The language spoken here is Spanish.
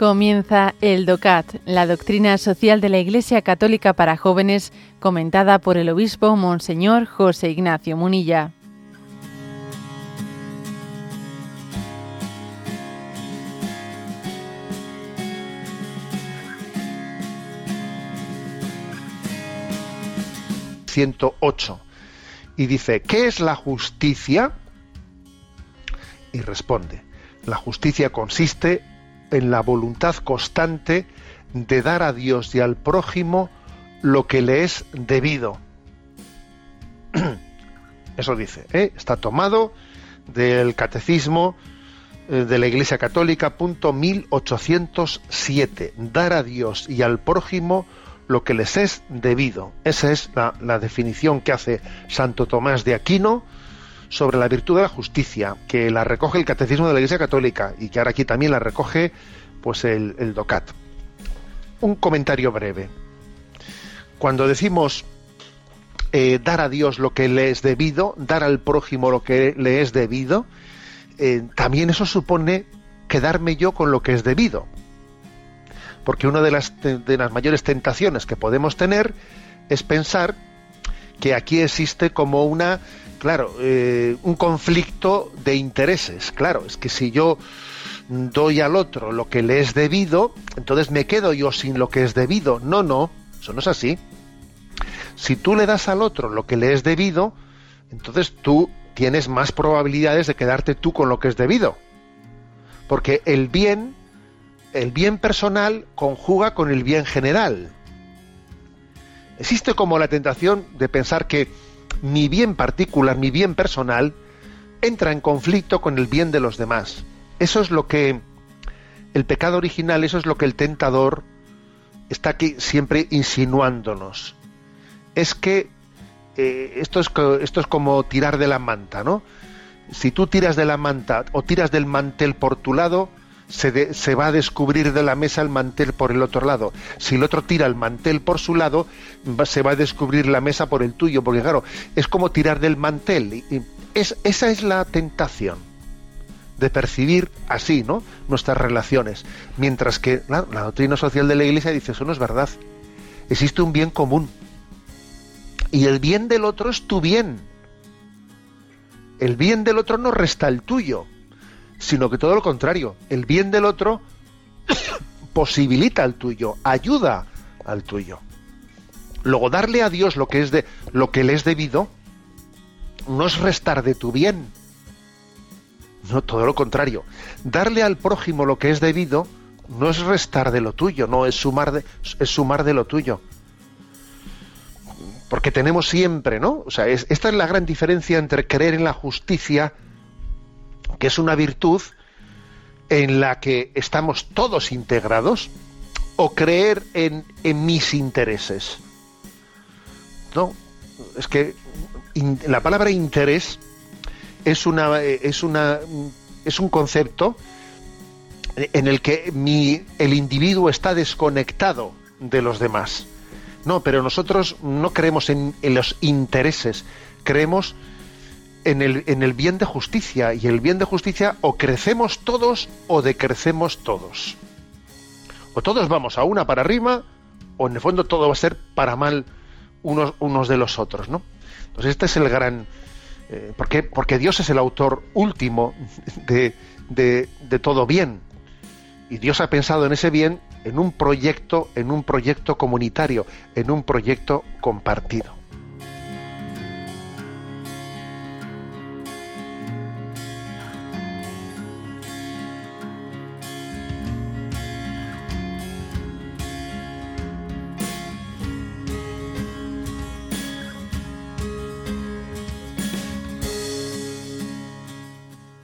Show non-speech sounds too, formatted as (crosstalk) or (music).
Comienza el DOCAT, la doctrina social de la Iglesia Católica para jóvenes, comentada por el obispo Monseñor José Ignacio Munilla. ...108... y dice, ¿qué es la justicia? Y responde, la justicia consiste en la voluntad constante de dar a Dios y al prójimo lo que le es debido. (clears throat) Eso dice, ¿eh? está tomado del Catecismo eh, de la Iglesia Católica, punto 1807. Dar a Dios y al prójimo lo que les es debido. Esa es la, la definición que hace Santo Tomás de Aquino sobre la virtud de la justicia, que la recoge el Catecismo de la Iglesia Católica y que ahora aquí también la recoge pues el, DOCAT. Un comentario breve. Cuando decimos eh, dar a Dios lo que le es debido, dar al prójimo lo que le es debido, eh, también eso supone quedarme yo con lo que es debido. Porque una de las, de las mayores tentaciones que podemos tener es pensar que aquí existe como una claro, eh, un conflicto de intereses. Claro, es que si yo doy al otro lo que le es debido, entonces me quedo yo sin lo que es debido. No, no, eso no es así. Si tú le das al otro lo que le es debido, entonces tú tienes más probabilidades de quedarte tú con lo que es debido. Porque el bien, el bien personal conjuga con el bien general. Existe como la tentación de pensar que mi bien particular, mi bien personal, entra en conflicto con el bien de los demás. Eso es lo que el pecado original, eso es lo que el tentador está aquí siempre insinuándonos. Es que eh, esto, es, esto es como tirar de la manta, ¿no? Si tú tiras de la manta o tiras del mantel por tu lado, se, va a descubrir de la mesa el mantel por el otro lado. Si el otro tira el mantel por su lado, se va a descubrir la mesa por el tuyo, porque claro, es como tirar del mantel. Y, es, esa es la tentación de percibir así, ¿no? Nuestras relaciones. Mientras que la doctrina social de la Iglesia dice, eso no es verdad. Existe un bien común. Y el bien del otro es tu bien. El bien del otro no resta el tuyo sino que todo lo contrario, el bien del otro (coughs) posibilita el tuyo, ayuda al tuyo. Luego darle a Dios lo que es de lo que le es debido no es restar de tu bien. No, todo lo contrario. Darle al prójimo lo que es debido no es restar de lo tuyo, no es sumar de, es sumar de lo tuyo. Porque tenemos siempre, ¿no? O sea, esta es la gran diferencia entre creer en la justicia que es una virtud en la que estamos todos integrados, o creer en, mis intereses. No, es que la palabra interés es una es una es un concepto en el que mi, el individuo está desconectado de los demás. No, pero nosotros no creemos en, en los intereses, creemos en el, en el bien de justicia. Y el bien de justicia o crecemos todos o decrecemos todos. O todos vamos a una para arriba, o en el fondo todo va a ser para mal unos, unos de los otros, ¿no? Entonces este es el gran... Eh, porque, porque Dios es el autor último de, de, de todo bien. Y Dios ha pensado en ese bien en un proyecto, en un proyecto comunitario, en un proyecto compartido.